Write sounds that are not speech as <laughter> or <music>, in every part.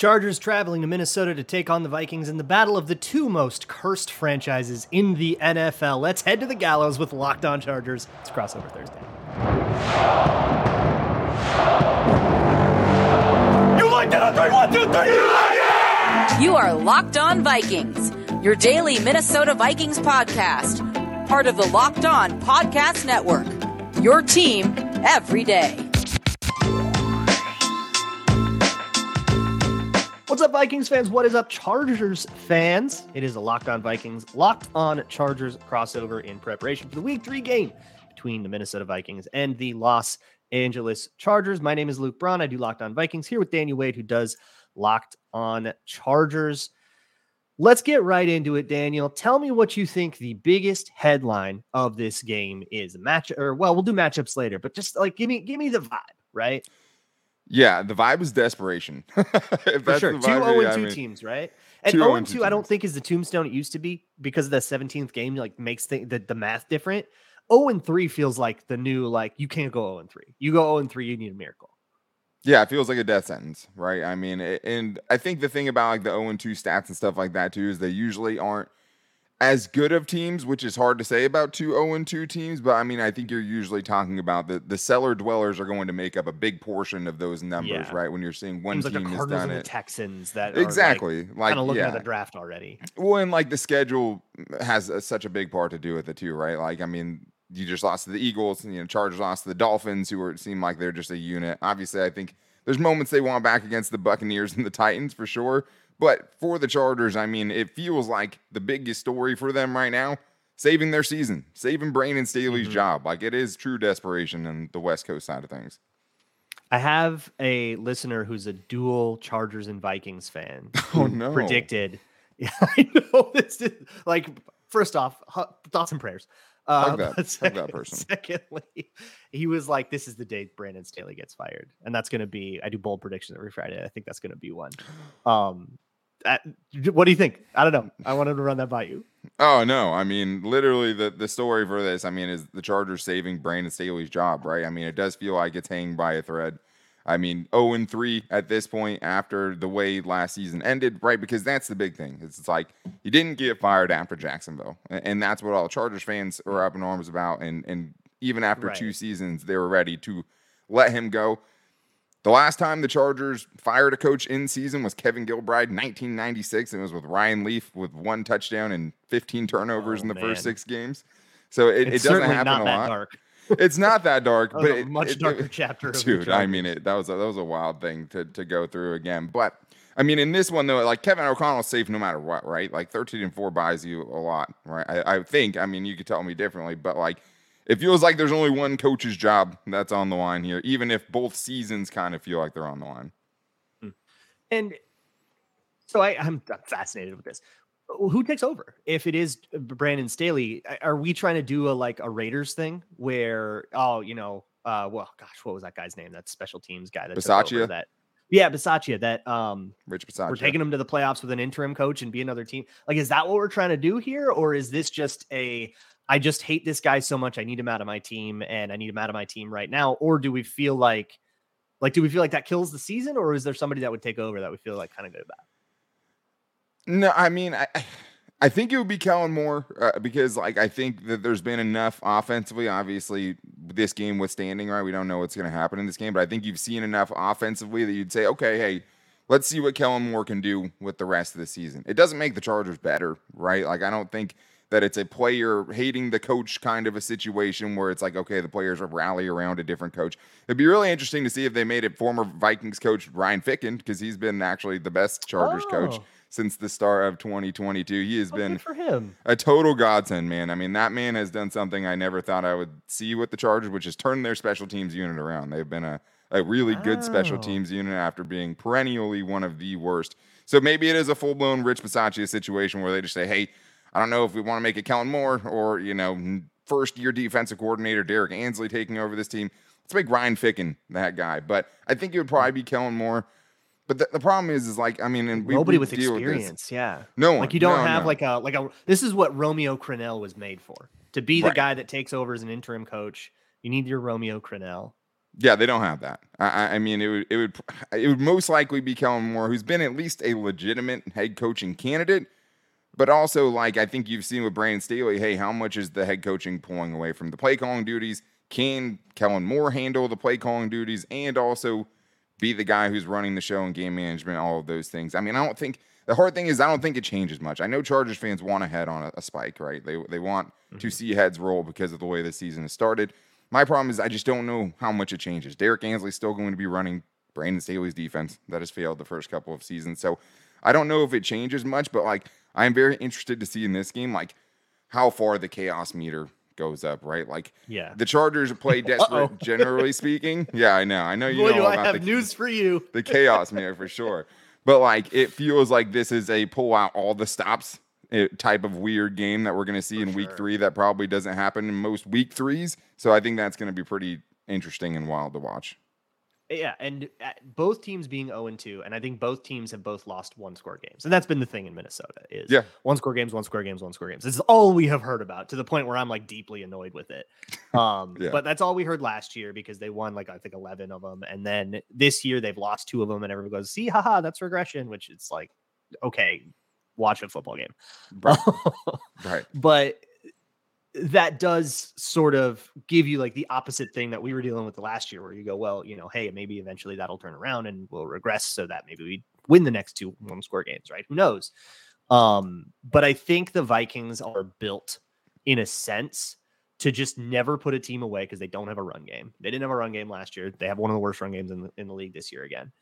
Chargers traveling to Minnesota to take on the Vikings in the battle of the two most cursed franchises in the NFL. Let's head to the gallows with Locked On Chargers. It's crossover Thursday. You like that? three, one, two, three. You like it? You are Locked On Vikings, your daily Minnesota Vikings podcast, part of the Locked On Podcast Network. Your team every day. What's up, Vikings fans? What is up, Chargers fans? It is a Locked On Vikings, Locked On Chargers crossover in preparation for the Week Three game between the Minnesota Vikings and the Los Angeles Chargers. My name is Luke Braun. I do Locked On Vikings here with Daniel Wade, who does Locked On Chargers. Let's get right into it, Daniel. Tell me what you think the biggest headline of this game is. Match or well, we'll do matchups later, but just like give me give me the vibe, right? Yeah, the vibe is desperation. <laughs> For sure. Two 0 and 2 mean, teams, right? And 0 and 2, I don't think is the tombstone it used to be because of the 17th game, like makes the, the, the math different. 0 and 3 feels like the new, like, you can't go 0 and 3. You go 0 and 3, you need a miracle. Yeah, it feels like a death sentence, right? I mean, and I think the thing about like the 0 and 2 stats and stuff like that too is they usually aren't as good of teams, which is hard to say about two 0 2 teams, but I mean, I think you're usually talking about the, the cellar dwellers are going to make up a big portion of those numbers, yeah. right? When you're seeing one team like has done it. Texans that exactly like, like kind of looking yeah. at the draft already. Well, and like the schedule has a, such a big part to do with it too, right? Like, I mean, you just lost to the Eagles, and you know, Chargers lost to the Dolphins, who were seem like they're just a unit. Obviously, I think there's moments they want back against the Buccaneers and the Titans for sure. But for the Chargers, I mean, it feels like the biggest story for them right now saving their season, saving Brandon Staley's mm-hmm. job. Like it is true desperation in the West Coast side of things. I have a listener who's a dual Chargers and Vikings fan. <laughs> Oh no! Predicted. <laughs> Yeah, I know this. Is, like, first off, thoughts and prayers. Uh, that, second, person. <laughs> Secondly, he was like, "This is the day Brandon Staley gets fired," and that's going to be. I do bold predictions every Friday. I think that's going to be one. Um, what do you think? I don't know. I wanted to run that by you. Oh no! I mean, literally, the the story for this, I mean, is the Chargers saving Brandon Staley's job, right? I mean, it does feel like it's hanging by a thread. I mean, 0 and 3 at this point after the way last season ended, right? Because that's the big thing. It's, it's like you didn't get fired after Jacksonville, and, and, that's what all Chargers fans are up in arms about. And and even after right. two seasons, they were ready to let him go. The last time the Chargers fired a coach in season was Kevin Gilbride, 1996. And it was with Ryan Leaf with one touchdown and 15 turnovers oh, in the man. first six games. So it, it doesn't happen a lot. Dark. <laughs> it's not that dark, <laughs> but it, much darker chapter. Dude, I mean, it that was a, that was a wild thing to to go through again. But I mean, in this one though, like Kevin O'Connell's safe no matter what, right? Like 13 and four buys you a lot, right? I, I think. I mean, you could tell me differently, but like it feels like there's only one coach's job that's on the line here, even if both seasons kind of feel like they're on the line. Hmm. And so I, I'm fascinated with this. Who takes over if it is Brandon Staley? Are we trying to do a like a Raiders thing where oh you know uh well gosh what was that guy's name that special teams guy that Bisaccia? that yeah Bisaccia that um Rich Bisaccia we're taking him to the playoffs with an interim coach and be another team like is that what we're trying to do here or is this just a I just hate this guy so much. I need him out of my team and I need him out of my team right now. Or do we feel like, like, do we feel like that kills the season or is there somebody that would take over that we feel like kind of good about? No, I mean, I, I think it would be Kellen Moore uh, because, like, I think that there's been enough offensively. Obviously, this game withstanding, right? We don't know what's going to happen in this game, but I think you've seen enough offensively that you'd say, okay, hey, let's see what Kellen Moore can do with the rest of the season. It doesn't make the Chargers better, right? Like, I don't think that it's a player hating the coach kind of a situation where it's like, okay, the players are rally around a different coach. It'd be really interesting to see if they made it former Vikings coach Ryan Ficken because he's been actually the best Chargers oh. coach since the start of 2022. He has oh, been for him a total godsend, man. I mean, that man has done something I never thought I would see with the Chargers, which is turn their special teams unit around. They've been a a really good special teams unit after being perennially one of the worst. So maybe it is a full blown Rich Bisaccia situation where they just say, hey, I don't know if we want to make it Kellen Moore or, you know, first year defensive coordinator Derrick Ansley taking over this team. Let's make Ryan Ficken that guy. But I think it would probably be Kellen Moore. But the, the problem is, is like I mean, and we, nobody we with experience, with yeah. No one, like you don't no, have no. like a like a. This is what Romeo Crennel was made for to be the right. guy that takes over as an interim coach. You need your Romeo Crennel. Yeah, they don't have that. I, I mean, it would it would it would most likely be Kellen Moore, who's been at least a legitimate head coaching candidate, but also like I think you've seen with Brandon Staley. Hey, how much is the head coaching pulling away from the play calling duties? Can Kellen Moore handle the play calling duties and also be the guy who's running the show and game management, all of those things? I mean, I don't think the hard thing is I don't think it changes much. I know Chargers fans want a head on a, a spike, right? They they want mm-hmm. to see heads roll because of the way the season has started. My problem is I just don't know how much it changes. Derrick Ansley's still going to be running Brandon Staley's defense that has failed the first couple of seasons. So I don't know if it changes much, but like I'm very interested to see in this game, like how far the chaos meter goes up, right? Like, yeah, the Chargers play <laughs> desperate, generally speaking. <laughs> Yeah, I know, I know you Boy, know. Do I have the, news for you? <laughs> The chaos meter for sure, but like it feels like this is a pull out all the stops eh, type of weird game that we're going to see For in week three that probably doesn't happen in most week threes. So I think that's going to be pretty interesting and wild to watch. Yeah, and uh, both teams being 0 and 2, and I think both teams have both lost one score games. And that's been the thing in Minnesota is yeah. one score games, one score games, one score games. This is all we have heard about to the point where I'm like deeply annoyed with it. <laughs> Um, yeah. but that's all we heard last year because they won like I think 11 of them and then this year they've lost two of them and everyone goes, "See, haha, that's regression," which it's like okay, watch a football game. Right. <laughs> right. But that does sort of give you like the opposite thing that we were dealing with the last year, where you go, well, you know, hey, maybe eventually that'll turn around and we'll regress so that maybe we win the next two one score games, right? Who knows? Um, but I think the Vikings are built in a sense to just never put a team away because they don't have a run game. They didn't have a run game last year. They have one of the worst run games in the, in the league this year again,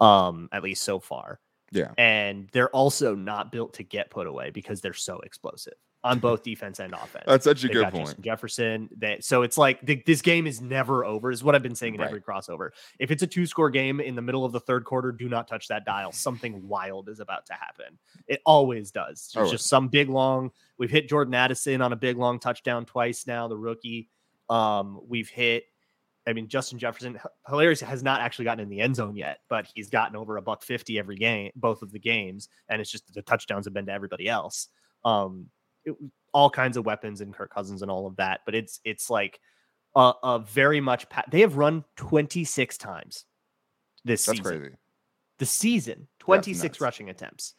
um, at least so far. Yeah. And they're also not built to get put away because they're so explosive on both defense and offense. That's such a They've good point. Jefferson. That so it's like the, this game is never over. Is what I've been saying in right. every crossover. If it's a two score game in the middle of the third quarter, do not touch that dial. Something wild is about to happen. It always does. There's just some big long. We've hit Jordan Addison on a big long touchdown twice now. The rookie. Um, we've hit I mean, Justin Jefferson, hilarious, has not actually gotten in the end zone yet, but he's gotten over a buck fifty every game, both of the games, and it's just the touchdowns have been to everybody else. Um, it, all kinds of weapons and Kirk Cousins and all of that, but it's it's like a, a very much. Pa- they have run twenty six times this That's season. crazy. The season, twenty six rushing attempts.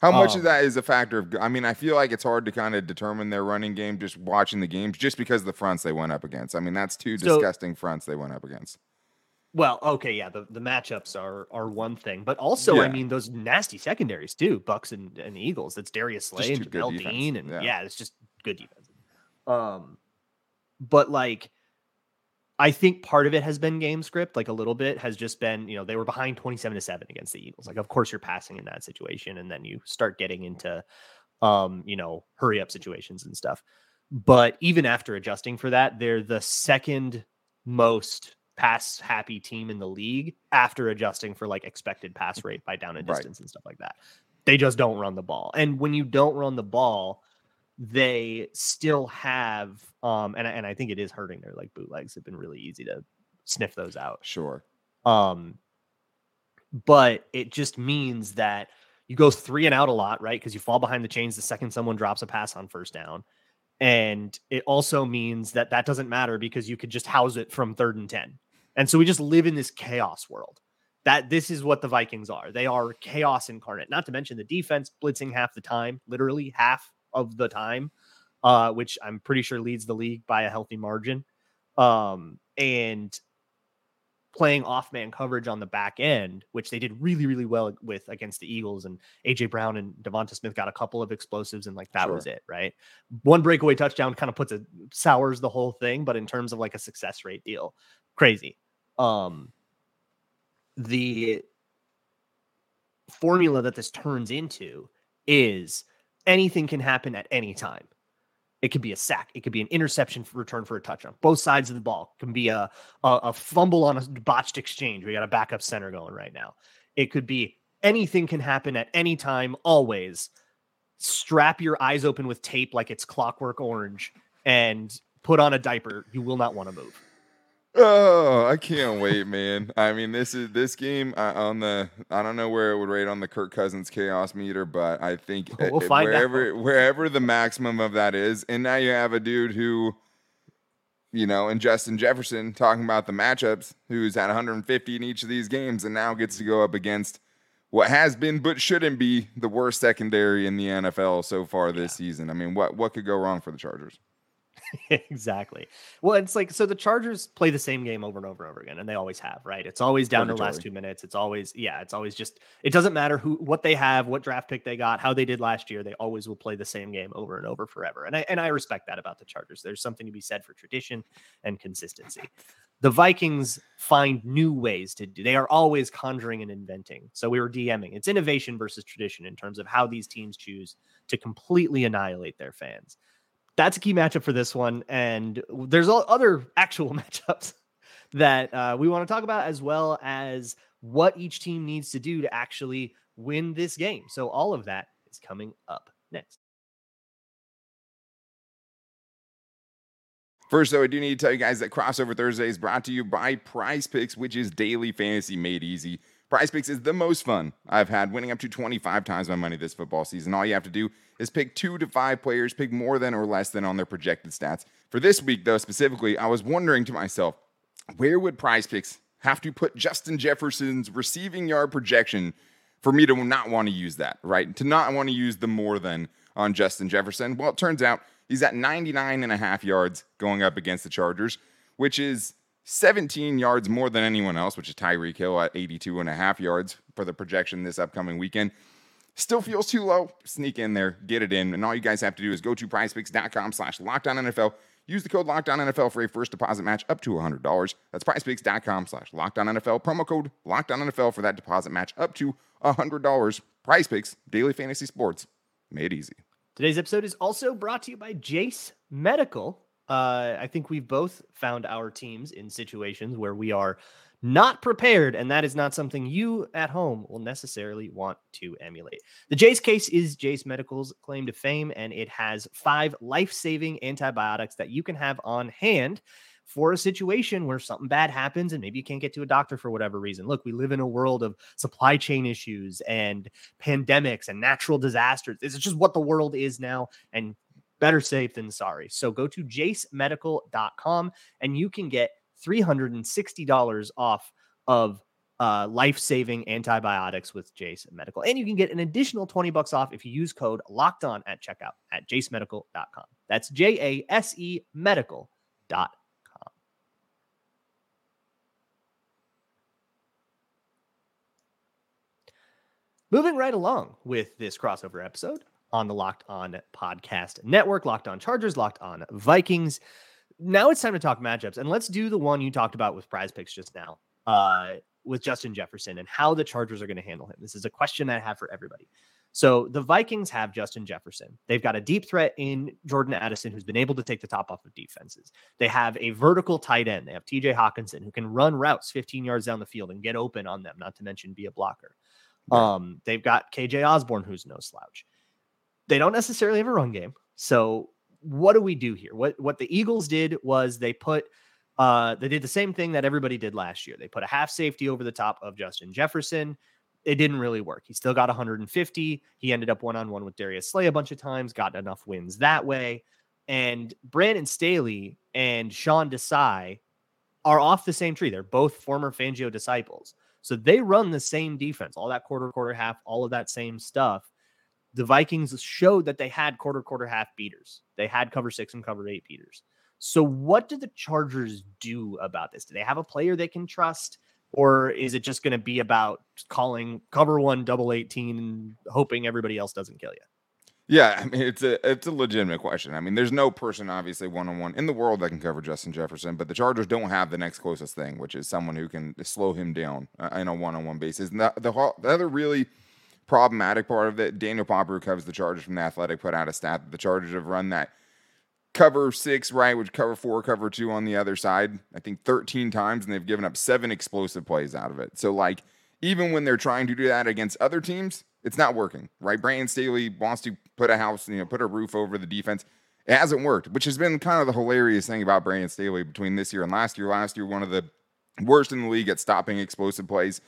How much um, of that is a factor of? I mean, I feel like it's hard to kind of determine their running game just watching the games, just because of the fronts they went up against. I mean, that's two so, disgusting fronts they went up against. Well, okay, yeah, the, the matchups are are one thing, but also, yeah. I mean, those nasty secondaries too, Bucks and, and Eagles. That's Darius Slay and Jamel Dean, and yeah. yeah, it's just good defense. Um, but like I think part of it has been game script, like a little bit has just been, you know, they were behind 27 to 7 against the Eagles. Like, of course, you're passing in that situation, and then you start getting into um, you know, hurry up situations and stuff. But even after adjusting for that, they're the second most pass happy team in the league after adjusting for like expected pass rate by down and distance right. and stuff like that. They just don't run the ball. And when you don't run the ball, they still have um and, and I think it is hurting their like bootlegs have been really easy to sniff those out. Sure. Um but it just means that you go three and out a lot, right? Because you fall behind the chains the second someone drops a pass on first down. And it also means that that doesn't matter because you could just house it from third and 10. And so we just live in this chaos world. That this is what the Vikings are. They are chaos incarnate. Not to mention the defense blitzing half the time, literally half of the time, uh, which I'm pretty sure leads the league by a healthy margin. Um, and playing off man coverage on the back end, which they did really, really well with against the Eagles. And AJ Brown and Devonta Smith got a couple of explosives, and like that sure. was it, right? One breakaway touchdown kind of puts it sours the whole thing, but in terms of like a success rate deal, crazy. Um, the formula that this turns into is anything can happen at any time. It could be a sack. It could be an interception for return for a touchdown. Both sides of the ball it can be a, a, a fumble on a botched exchange. We got a backup center going right now. It could be anything can happen at any time, always. Strap your eyes open with tape like it's clockwork orange and put on a diaper. You will not want to move. Oh, I can't wait, man. I mean, this is this game uh, on the. I don't know where it would rate on the Kirk Cousins chaos meter, but I think <laughs> we'll find wherever out. wherever the maximum of that is, and now you have a dude who you know, and Justin Jefferson talking about the matchups, who's at 150 in each of these games and now gets to go up against what has been but shouldn't be the worst secondary in the NFL so far this yeah. season. I mean, what what could go wrong for the Chargers? <laughs> exactly. Well, it's like so the Chargers play the same game over and over and over again, and they always have, right? It's always down to the last two minutes. It's always, yeah, it's always just it doesn't matter who what they have, what draft pick they got, how they did last year. They always will play the same game over and over forever. And I and I respect that about the Chargers. There's something to be said for tradition and consistency. The Vikings find new ways to do. They are always conjuring and inventing. So we were DMing. It's innovation versus tradition in terms of how these teams choose to completely annihilate their fans that's a key matchup for this one. And there's all other actual <laughs> matchups that uh, we want to talk about, as well as what each team needs to do to actually win this game. So, all of that is coming up next. First, though, I do need to tell you guys that Crossover Thursday is brought to you by Prize Picks, which is daily fantasy made easy. Prize Picks is the most fun I've had, winning up to 25 times my money this football season. All you have to do is pick two to five players, pick more than or less than on their projected stats. For this week, though, specifically, I was wondering to myself, where would Prize Picks have to put Justin Jefferson's receiving yard projection for me to not want to use that, right? To not want to use the more than on Justin Jefferson? Well, it turns out he's at 99 and a half yards going up against the Chargers, which is 17 yards more than anyone else, which is Tyreek Hill at 82 and a half yards for the projection this upcoming weekend. Still feels too low. Sneak in there, get it in. And all you guys have to do is go to prizepicks.com slash lockdown NFL. Use the code LOCKEDONNFL for a first deposit match up to $100. That's prizepicks.com slash LOCKEDONNFL. Promo code LOCKEDONNFL for that deposit match up to $100. Prize Picks, daily fantasy sports, made easy. Today's episode is also brought to you by Jase Medical. Uh, I think we've both found our teams in situations where we are not prepared, and that is not something you at home will necessarily want to emulate. The Jase case is Jase Medical's claim to fame, and it has five life saving antibiotics that you can have on hand for a situation where something bad happens and maybe you can't get to a doctor for whatever reason. Look, we live in a world of supply chain issues and pandemics and natural disasters. This is just what the world is now. And better safe than sorry. So go to jasemedical.com and you can get $360 off of uh, life-saving antibiotics with Jase Medical. And you can get an additional 20 bucks off if you use code locked on at checkout at jasemedical.com. That's J-A-S-E medical.com. Moving right along with this crossover episode on the Locked On Podcast Network, Locked On Chargers, Locked On Vikings now it's time to talk matchups, and let's do the one you talked about with Prize Picks just now, uh, with Justin Jefferson and how the Chargers are going to handle him. This is a question that I have for everybody. So the Vikings have Justin Jefferson. They've got a deep threat in Jordan Addison who's been able to take the top off of defenses. They have a vertical tight end. They have TJ Hockenson who can run routes 15 yards down the field and get open on them, not to mention be a blocker. Um, they've got KJ Osborn, who's no slouch. They don't necessarily have a run game. So what do we do here? What what the Eagles did was they put uh they did the same thing that everybody did last year. They put a half safety over the top of Justin Jefferson. It didn't really work. He still got 150. He ended up one on one with Darius Slay a bunch of times, got enough wins that way. And Brandon Staley and Sean Desai are off the same tree. They're both former Fangio disciples. So they run the same defense, all that quarter, quarter, half, all of that same stuff the Vikings showed that they had quarter, quarter, half beaters. They had cover six and cover eight beaters. So, what do the Chargers do about this? Do they have a player they can trust? Or is it just going to be about calling cover one, double 18, and hoping everybody else doesn't kill you? Yeah, I mean it's a it's a legitimate question. I mean, there's no person obviously one on one in the world that can cover Justin Jefferson, but the Chargers don't have the next closest thing, which is someone who can slow him down uh, in a one on one basis. And the, the, the other really problematic part of it. Daniel Popper, who covers the Chargers from the Athletic, put out a stat that the Chargers have run that cover six, right, which cover four, cover two on the other side, I think 13 times, and they've given up seven explosive plays out of it. So, like, even when they're trying to do that against other teams, it's not working, right? Brandon Staley wants to put a house, you know, put a roof over the defense. It hasn't worked, which has been kind of the hilarious thing about Brandon Staley between this year and last year. Last year, one of the worst in the league at stopping explosive plays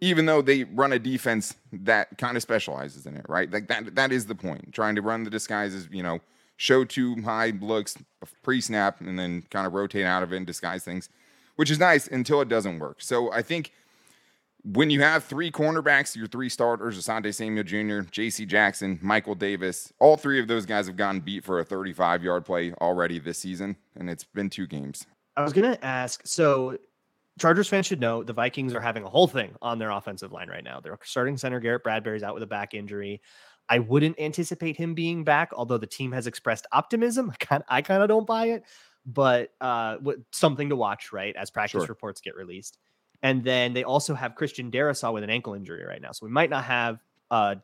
even though they run a defense that kind of specializes in it, right? Like that that is the point. Trying to run the disguises, you know, show two high looks pre snap and then kind of rotate out of it and disguise things, which is nice until it doesn't work. So I think when you have three cornerbacks, your three starters, Asante Samuel Jr., J.C. Jackson, Michael Davis, all three of those guys have gotten beat for a 35 yard play already this season, and it's been two games. I was going to ask so Chargers fans should know the Vikings are having a whole thing on their offensive line right now. Their starting center Garrett Bradbury's out with a back injury. I wouldn't anticipate him being back, although the team has expressed optimism. <laughs> I kind of don't buy it, but uh, something to watch, right? As practice sure. reports get released. And then they also have Christian Darrisaw with an ankle injury right now. So we might not have uh.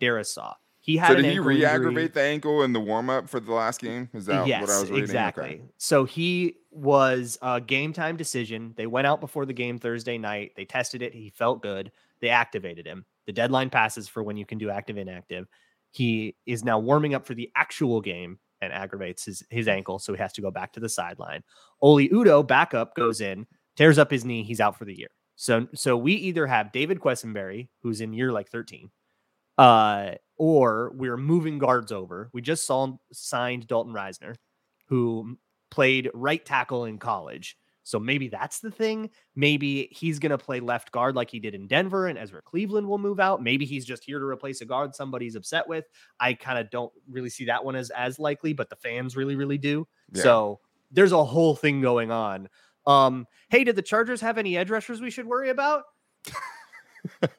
He had so did he re-aggravate the ankle in the warm-up for the last game? Is that yes, what I was reading? Exactly. Okay. So he was a game time decision. They went out before the game Thursday night. They tested it. He felt good. They activated him. The deadline passes for when you can do active inactive. He is now warming up for the actual game and aggravates his, his ankle, so he has to go back to the sideline. Oli Udoh backup, goes in, tears up his knee. He's out for the year. So so we either have David Quessenberry, who's in year like 13, uh, or we're moving guards over. We just saw signed Dalton Risner, who played right tackle in college. So maybe that's the thing. Maybe he's going to play left guard like he did in Denver and Ezra Cleveland will move out. Maybe he's just here to replace a guard somebody's upset with. I kind of don't really see that one as as likely, but the fans really really do. Yeah. So there's a whole thing going on. Um, hey, did the Chargers have any edge rushers we should worry about? <laughs>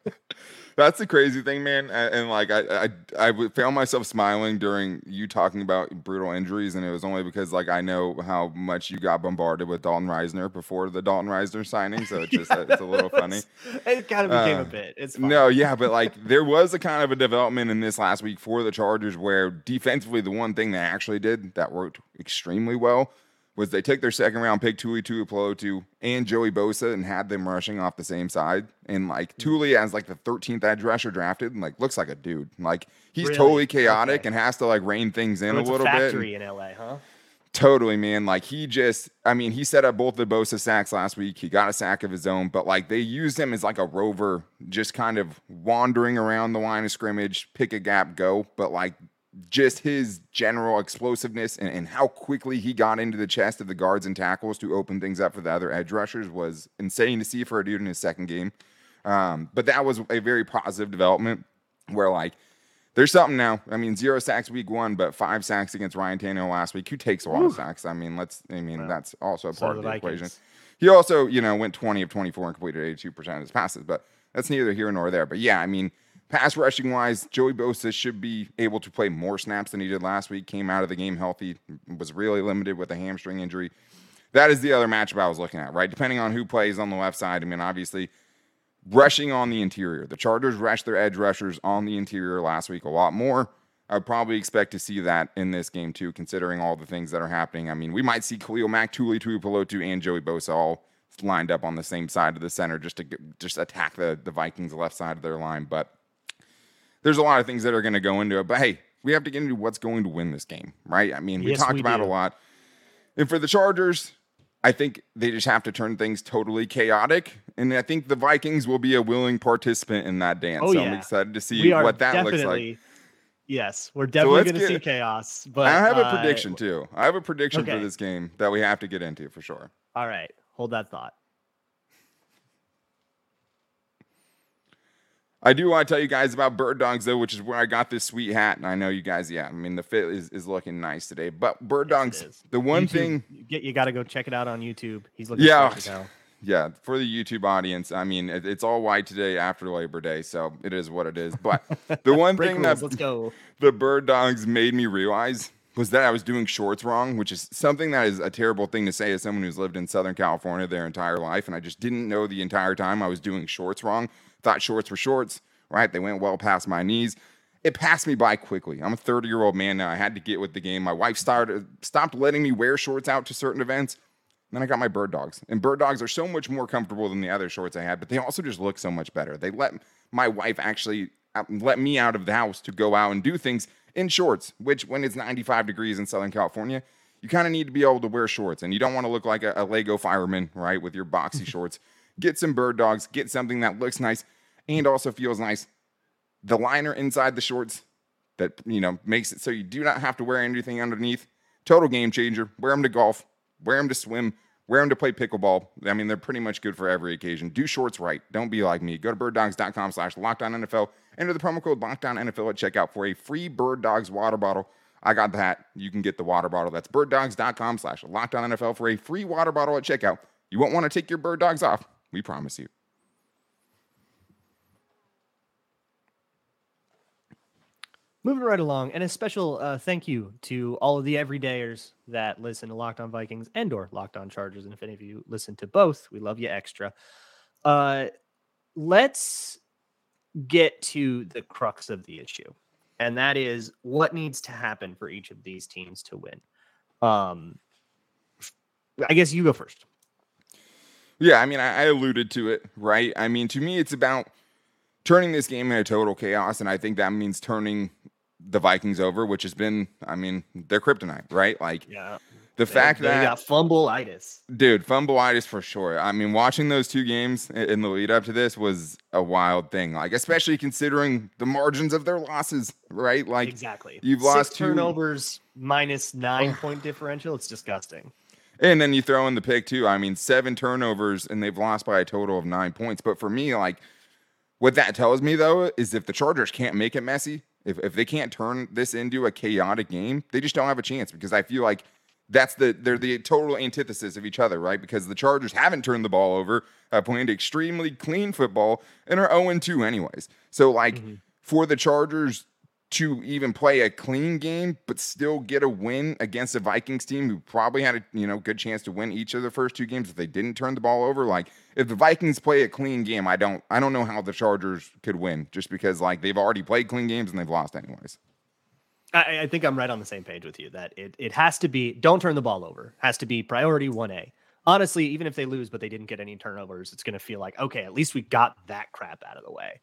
That's the crazy thing, man. And, and like I, I, I found myself smiling during you talking about brutal injuries, and it was only because like I know how much you got bombarded with Dalton Risner before the Dalton Risner signing, so it's just yeah, it's a little <laughs> funny. It kind of became uh, a bit. It's fine. no, yeah, but like <laughs> there was a kind of a development in this last week for the Chargers where defensively the one thing they actually did that worked extremely well was they took their second round pick Tuli Tuipulotu and Joey Bosa and had them rushing off the same side. And like hmm. Tuli as like the 13th edge rusher drafted and like looks like a dude. Like he's really? totally chaotic okay. and has to like rein things in so a little a factory bit. in LA, huh? Totally, man. Like he just, I mean, he set up both the Bosa sacks last week. He got a sack of his own, but like they used him as like a rover, just kind of wandering around the line of scrimmage, pick a gap, go. But like just his general explosiveness and, and, how quickly he got into the chest of the guards and tackles to open things up for the other edge rushers was insane to see for a dude in his second game. Um, but that was a very positive development where like there's something now. I mean, zero sacks week one, but five sacks against Ryan Tannehill last week. Who takes a lot of sacks? I mean, let's. I mean, well, that's also a part of the, the equation. He also, you know, went 20 of 24 and completed 82% of his passes, but that's neither here nor there. But yeah, I mean, Pass rushing wise, Joey Bosa should be able to play more snaps than he did last week. Came out of the game healthy, was really limited with a hamstring injury. That is the other matchup I was looking at, right? Depending on who plays on the left side. I mean, obviously, rushing on the interior. The Chargers rushed their edge rushers on the interior last week a lot more. I would probably expect to see that in this game too, considering all the things that are happening. I mean, we might see Khalil Mack, Tuli Tuipulotu, and Joey Bosa all lined up on the same side of the center just to just attack the, the Vikings left side of their line. But there's a lot of things that are going to go into it. But hey, we have to get into what's going to win this game, right? I mean, we yes, talked we about do. a lot. And for the Chargers, I think they just have to turn things totally chaotic. And I think the Vikings will be a willing participant in that dance. Oh, so yeah. I'm excited to see what that looks like. Yes, we're definitely so going to see chaos. But I have uh, a prediction too. I have a prediction okay. for this game that we have to get into for sure. All right, hold that thought. I do want to tell you guys about Bird Dogs though, which is where I got this sweet hat, and I know you guys. Yeah, I mean the fit is, is looking nice today. But Bird yes, Dogs, the one YouTube, thing you get you got to go check it out on YouTube. He's looking yeah, <laughs> yeah. For the YouTube audience, I mean it, it's all white today after Labor Day, so it is what it is. But <laughs> the one thing that let's go. <laughs> the Bird Dogs made me realize was that I was doing shorts wrong, which is something that is a terrible thing to say as someone who's lived in Southern California their entire life, and I just didn't know the entire time I was doing shorts wrong thought shorts were shorts, right? They went well past my knees. It passed me by quickly. I'm a 30 year old man now. I had to get with the game. My wife started stopped letting me wear shorts out to certain events. then I got my bird dogs. And bird dogs are so much more comfortable than the other shorts I had, but they also just look so much better. They let my wife actually uh, let me out of the house to go out and do things in shorts, which when it's 95 degrees in Southern California, you kind of need to be able to wear shorts and you don't want to look like a, a Lego fireman, right? With your boxy <laughs> shorts. Get some bird dogs, get something that looks nice and also feels nice. The liner inside the shorts that you know makes it so you do not have to wear anything underneath. total game changer. Wear them to golf, wear them to swim, wear them to play pickleball. I mean, they're pretty much good for every occasion. Do shorts right. Don't be like me. Go to birddogs.com slash lockdown. Enter the promo code lockdown NFL at checkout for a free Bird Dogs water bottle. I got that. You can get the water bottle. That's birddogs.com slash lockdown NFL for a free water bottle at checkout. You won't want to take your bird dogs off. We promise you. Moving right along, and a special uh, thank you to all of the everydayers that listen to Locked On Vikings and or Locked On Chargers. And if any of you listen to both, we love you extra. Uh, let's get to the crux of the issue, and that is what needs to happen for each of these teams to win. Um, I guess you go first. Yeah, I mean, I, I alluded to it, right? I mean, to me, it's about turning this game into total chaos, and I think that means turning the Vikings over, which has been, I mean, their kryptonite, right? Like, Yeah, the fact they that got fumbleitis. Dude, fumbleitis for sure. I mean, watching those two games in the lead up to this was a wild thing. Like, especially considering the margins of their losses, right? Like, Exactly. you've Six lost two- turnovers minus nine point differential. It's disgusting. And then you throw in the pick too. I mean, seven turnovers and they've lost by a total of nine points. But for me, like, what that tells me though is if the Chargers can't make it messy, if, if they can't turn this into a chaotic game, they just don't have a chance because I feel like that's the they're the total antithesis of each other, right? Because the Chargers haven't turned the ball over, uh, played extremely clean football, and are 0 2 anyways. So, like, for the Chargers to even play a clean game but still get a win against a Vikings team who probably had a you know good chance to win each of the first two games if they didn't turn the ball over. Like if the Vikings play a clean game, I don't I don't know how the Chargers could win just because like they've already played clean games and they've lost anyways. I, I think I'm right on the same page with you that it, it has to be don't turn the ball over. Has to be priority one A. Honestly, even if they lose but they didn't get any turnovers, it's gonna feel like, okay, at least we got that crap out of the way.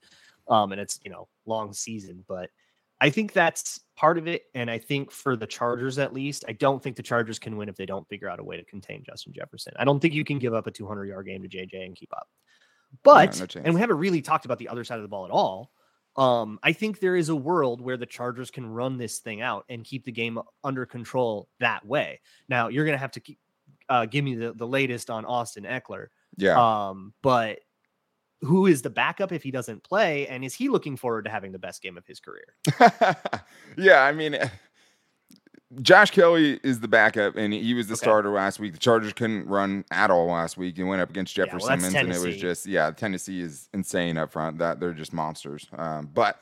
Um, and it's you know, long season, but I think that's part of it. And I think for the Chargers, at least, I don't think the Chargers can win if they don't figure out a way to contain Justin Jefferson. I don't think you can give up a 200 yard game to JJ and keep up. But, no chance. and we haven't really talked about the other side of the ball at all. Um, I think there is a world where the Chargers can run this thing out and keep the game under control that way. Now, you're going to have to keep, uh, give me the, the latest on Austin Ekeler. Yeah. Um, but who is the backup if he doesn't play? And is he looking forward to having the best game of his career? <laughs> yeah, I mean, Josh Kelley is the backup, and he was the Okay. starter last week. The Chargers couldn't run at all last week. and went up against Yeah, well, and it was just yeah, Tennessee is insane up front. That they're just monsters. Um, but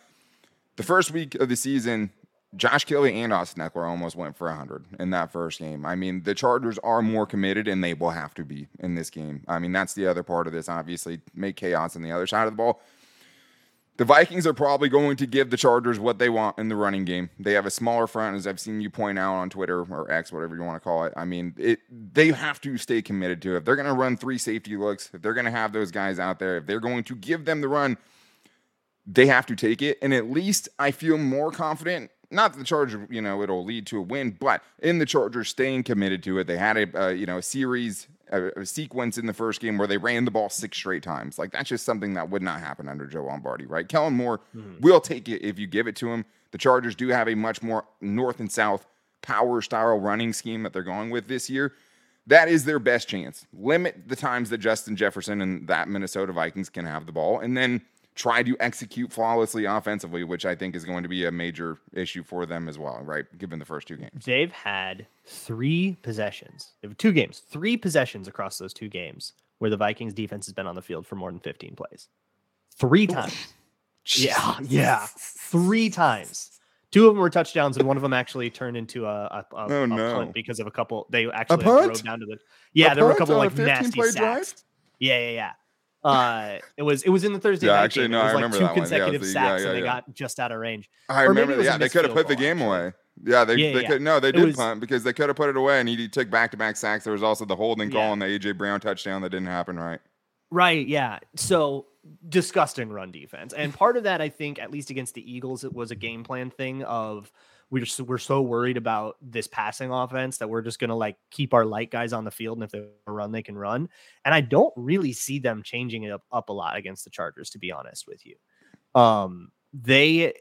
the first week of the season, Josh Kelley and Austin Ekeler almost went for 100 in that first game. I mean, the Chargers are more committed, and they will have to be in this game. I mean, that's the other part of this. Obviously, make chaos on the other side of the ball. The Vikings are probably going to give the Chargers what they want in the running game. They have a smaller front, as I've seen you point out on Twitter or X, whatever you want to call it. I mean, it they have to stay committed to it. If they're going to run three safety looks, if they're going to have those guys out there, if they're going to give them the run, they have to take it. And at least I feel more confident. Not that the Chargers, you know, it'll lead to a win, but in the Chargers staying committed to it. They had a, uh, you know, a series, a, a sequence in the first game where they ran the ball six straight times. Like that's just something that would not happen under Joe Lombardi, right? Kellen Moore will take it if you give it to him. The Chargers do have a much more north and south power style running scheme that they're going with this year. That is their best chance. Limit the times that Justin Jefferson and that Minnesota Vikings can have the ball, and then try to execute flawlessly offensively, which I think is going to be a major issue for them as well, right? Given the first two games. They've had three possessions. Two games, three possessions across those two games where the Vikings defense has been on the field for more than 15 plays. Three times. Yeah, yeah. Three times. Two of them were touchdowns, and one of them actually turned into a, a, a, Oh, a no. punt because of a couple. They actually drove down to the. Yeah, there were a couple like nasty sacks. drive? Yeah, yeah, yeah. Uh, it was it was in the Thursday Yeah, night actually, game. no, it I was like remember two that one. Yeah, was consecutive yeah, sacks, yeah, and they got just out of range. I Or remember. Yeah, they could have put the game actually. away. Yeah, they, Yeah, they yeah. could no, they It did was- punt because they could have put it away, and he, took back to back sacks. There was also the holding call Yeah. on the AJ Brown touchdown that didn't happen, right? Right. Yeah. So disgusting run defense. And part of that, I think, at least against the Eagles, it was a game plan thing of we're just, we're so worried about this passing offense that we're just going to like keep our light guys on the field. And if they run, they can run. And I don't really see them changing it up, up a lot against the Chargers, to be honest with you. Um, they,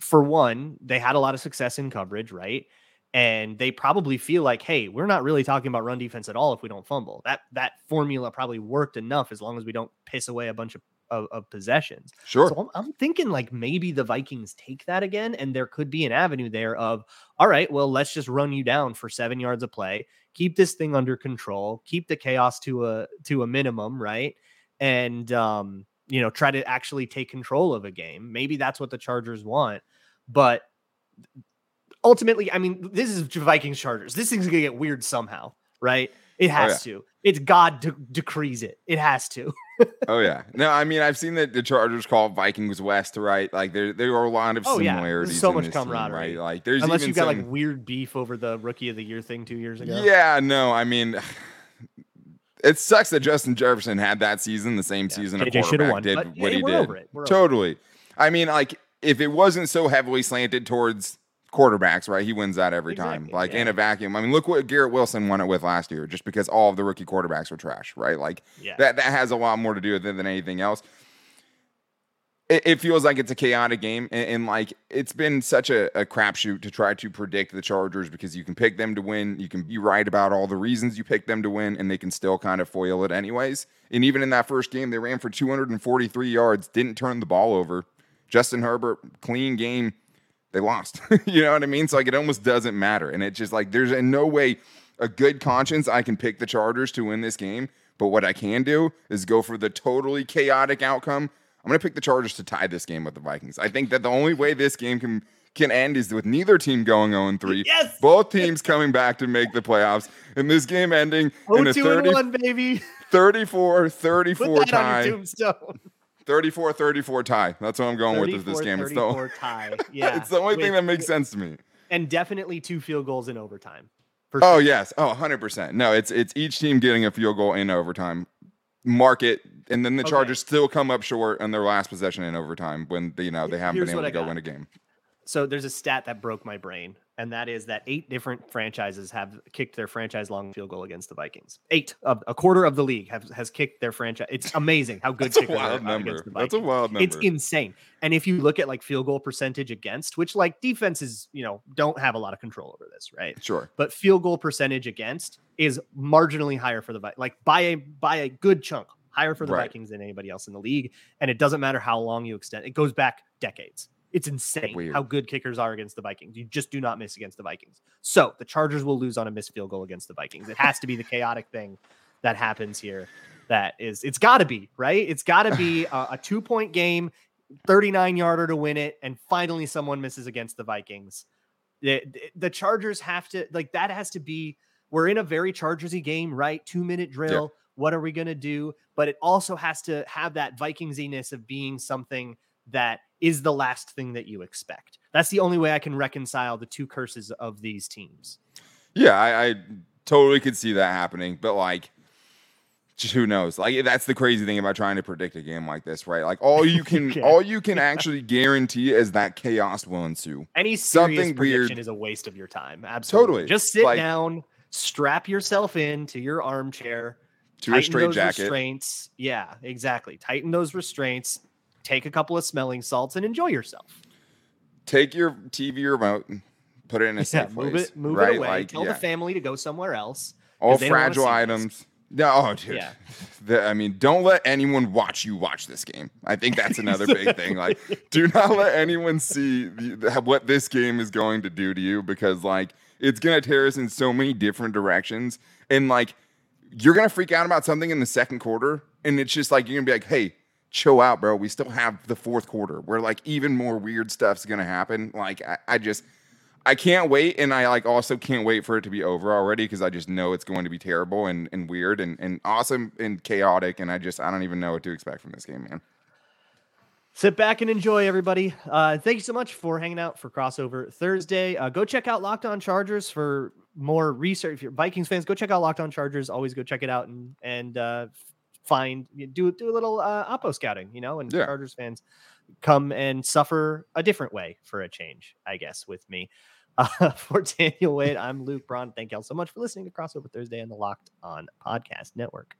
for one, they had a lot of success in coverage, right? and they probably feel like, hey, we're not really talking about run defense at all if we don't fumble. That that formula probably worked enough as long as we don't piss away a bunch of of, of possessions. Sure. So I'm, I'm thinking like maybe the Vikings take that again, and there could be an avenue there of, all right, well, let's just run you down for seven yards of play, keep this thing under control, keep the chaos to a to a minimum, right? And um, you know, try to actually take control of a game. Maybe that's what the Chargers want, but ultimately, I mean, this is Vikings Chargers. This thing's gonna get weird somehow, right? It has Oh, yeah. to. It's God de- decrees it. It has to. <laughs> Oh yeah. No, I mean I've seen that the Chargers call Vikings West, right? Like there there are a lot of Oh, yeah. There's so much this team, camaraderie. right? Like there's Unless you've got some, like weird beef over the rookie of the year thing two years ago. Yeah, no, I mean <sighs> it sucks that Justin Jefferson had that season, the same season a KJ shoulda quarterback won, did what he did. over it. We're over it. totally. I mean, like if it wasn't so heavily slanted towards quarterbacks, right? He wins that every time. Exactly, Like in a vacuum. I mean, look what Garrett Wilson won it with last year, just because all of the rookie quarterbacks were trash, right? Like Yeah. that that has a lot more to do with it than anything else. It, it feels like it's a chaotic game, and, and like it's been such a, a crapshoot to try to predict the Chargers because you can pick them to win, you can be right about all the reasons you pick them to win, and they can still kind of foil it anyways. And even in that first game, they ran for 243 yards, didn't turn the ball over. Justin Herbert, clean game they lost. <laughs> you know what I mean? So like it almost doesn't matter. And it's just like there's in no way a good conscience I can pick the Chargers to win this game. But what I can do is go for the totally chaotic outcome. I'm gonna pick the Chargers to tie this game with the Vikings. I think that the only way this game can can end is with neither team going 0 3. <laughs> Yes! Both teams coming back to make the playoffs. And this game ending in Oh, a two 30, and one, baby. 34 Put 34 that on tie. Your 34 34 tie. That's what I'm going with is this game. It's the, 34 tie. <laughs> Yeah. it's the only thing that makes sense to me. And definitely two field goals in overtime. Oh sure. yes. Oh, 100%. No, it's it's each team getting a field goal in overtime. Mark it and then the Okay. Chargers still come up short on their last possession in overtime when you know they haven't Here's been able to go got. win a game. So there's a stat that broke my brain, and that is that eight different franchises have kicked their franchise long field goal against the Vikings. Eight, of a quarter of the league have, has kicked their franchise. It's amazing how <laughs> good That's a wild number. That's a wild number. It's insane. And if you look at like field goal percentage against, which like defenses, you know, don't have a lot of control over this, right? Sure. But field goal percentage against is marginally higher for the Vi- like by a by a good chunk higher for the Right. Vikings than anybody else in the league. And it doesn't matter how long you extend. It goes back decades. It's insane Weird. how good kickers are against the Vikings. You just do not miss against the Vikings. So the Chargers will lose on a missed field goal against the Vikings. It has to be the chaotic thing that happens here. That is, it's got to be right. It's got to be <sighs> a, a two point game, 39 yarder to win it, and finally someone misses against the Vikings. The, the Chargers have to like that has to be. We're in a very Chargersy game, right? Two minute drill. What are we gonna do? But it also has to have that Vikingsiness of being something that is the last thing that you expect. That's the only way I can reconcile the two curses of these teams. Yeah, I, I totally could see that happening, but like, just who knows? Like, that's the crazy thing about trying to predict a game like this, right? Like, all you <laughs> can, all you can <laughs> actually guarantee is that chaos will ensue. Any serious Something prediction weird. is a waste of your time. Absolutely. Totally. Just sit Like- down, strap yourself in to your armchair, To your straight those jacket. restraints. Yeah, exactly. Tighten those restraints. Take a couple of smelling salts and enjoy yourself. Take your TV remote, and put it in a Yeah, safe move place, it, move right? it away. Like, Tell yeah. the family to go somewhere else. all they don't wanna fragile items. No, oh, dude. Yeah. <laughs> The- I mean, don't let anyone watch you watch this game. I think that's another big <laughs> thing. Like, do not let anyone see the, the- what this game is going to do to you because, like, it's gonna tear us in so many different directions, and like, you're gonna freak out about something in the second quarter, and it's just like you're gonna be like, "Hey, chill out, bro. We still have the fourth quarter where like even more weird stuff's gonna happen." Like, I, I just. I can't wait, and I like also can't wait for it to be over already because I just know it's going to be terrible and, and weird and, and awesome and chaotic, and I just I don't even know what to expect from this game, man. Sit back and enjoy, everybody. Uh, thank you so much for hanging out for crossover Thursday. Uh, go check out Locked On Chargers for more research. If you're Vikings fans, go check out Locked On Chargers. Always go check it out and and uh, find do do a little uh, oppo scouting, you know. And Yeah. Chargers fans come and suffer a different way for a change, I guess. With me, <laughs> uh, for Daniel Wade, I'm Luke Braun. Thank y'all so much for listening to Crossover Thursday on the Locked On Podcast Network.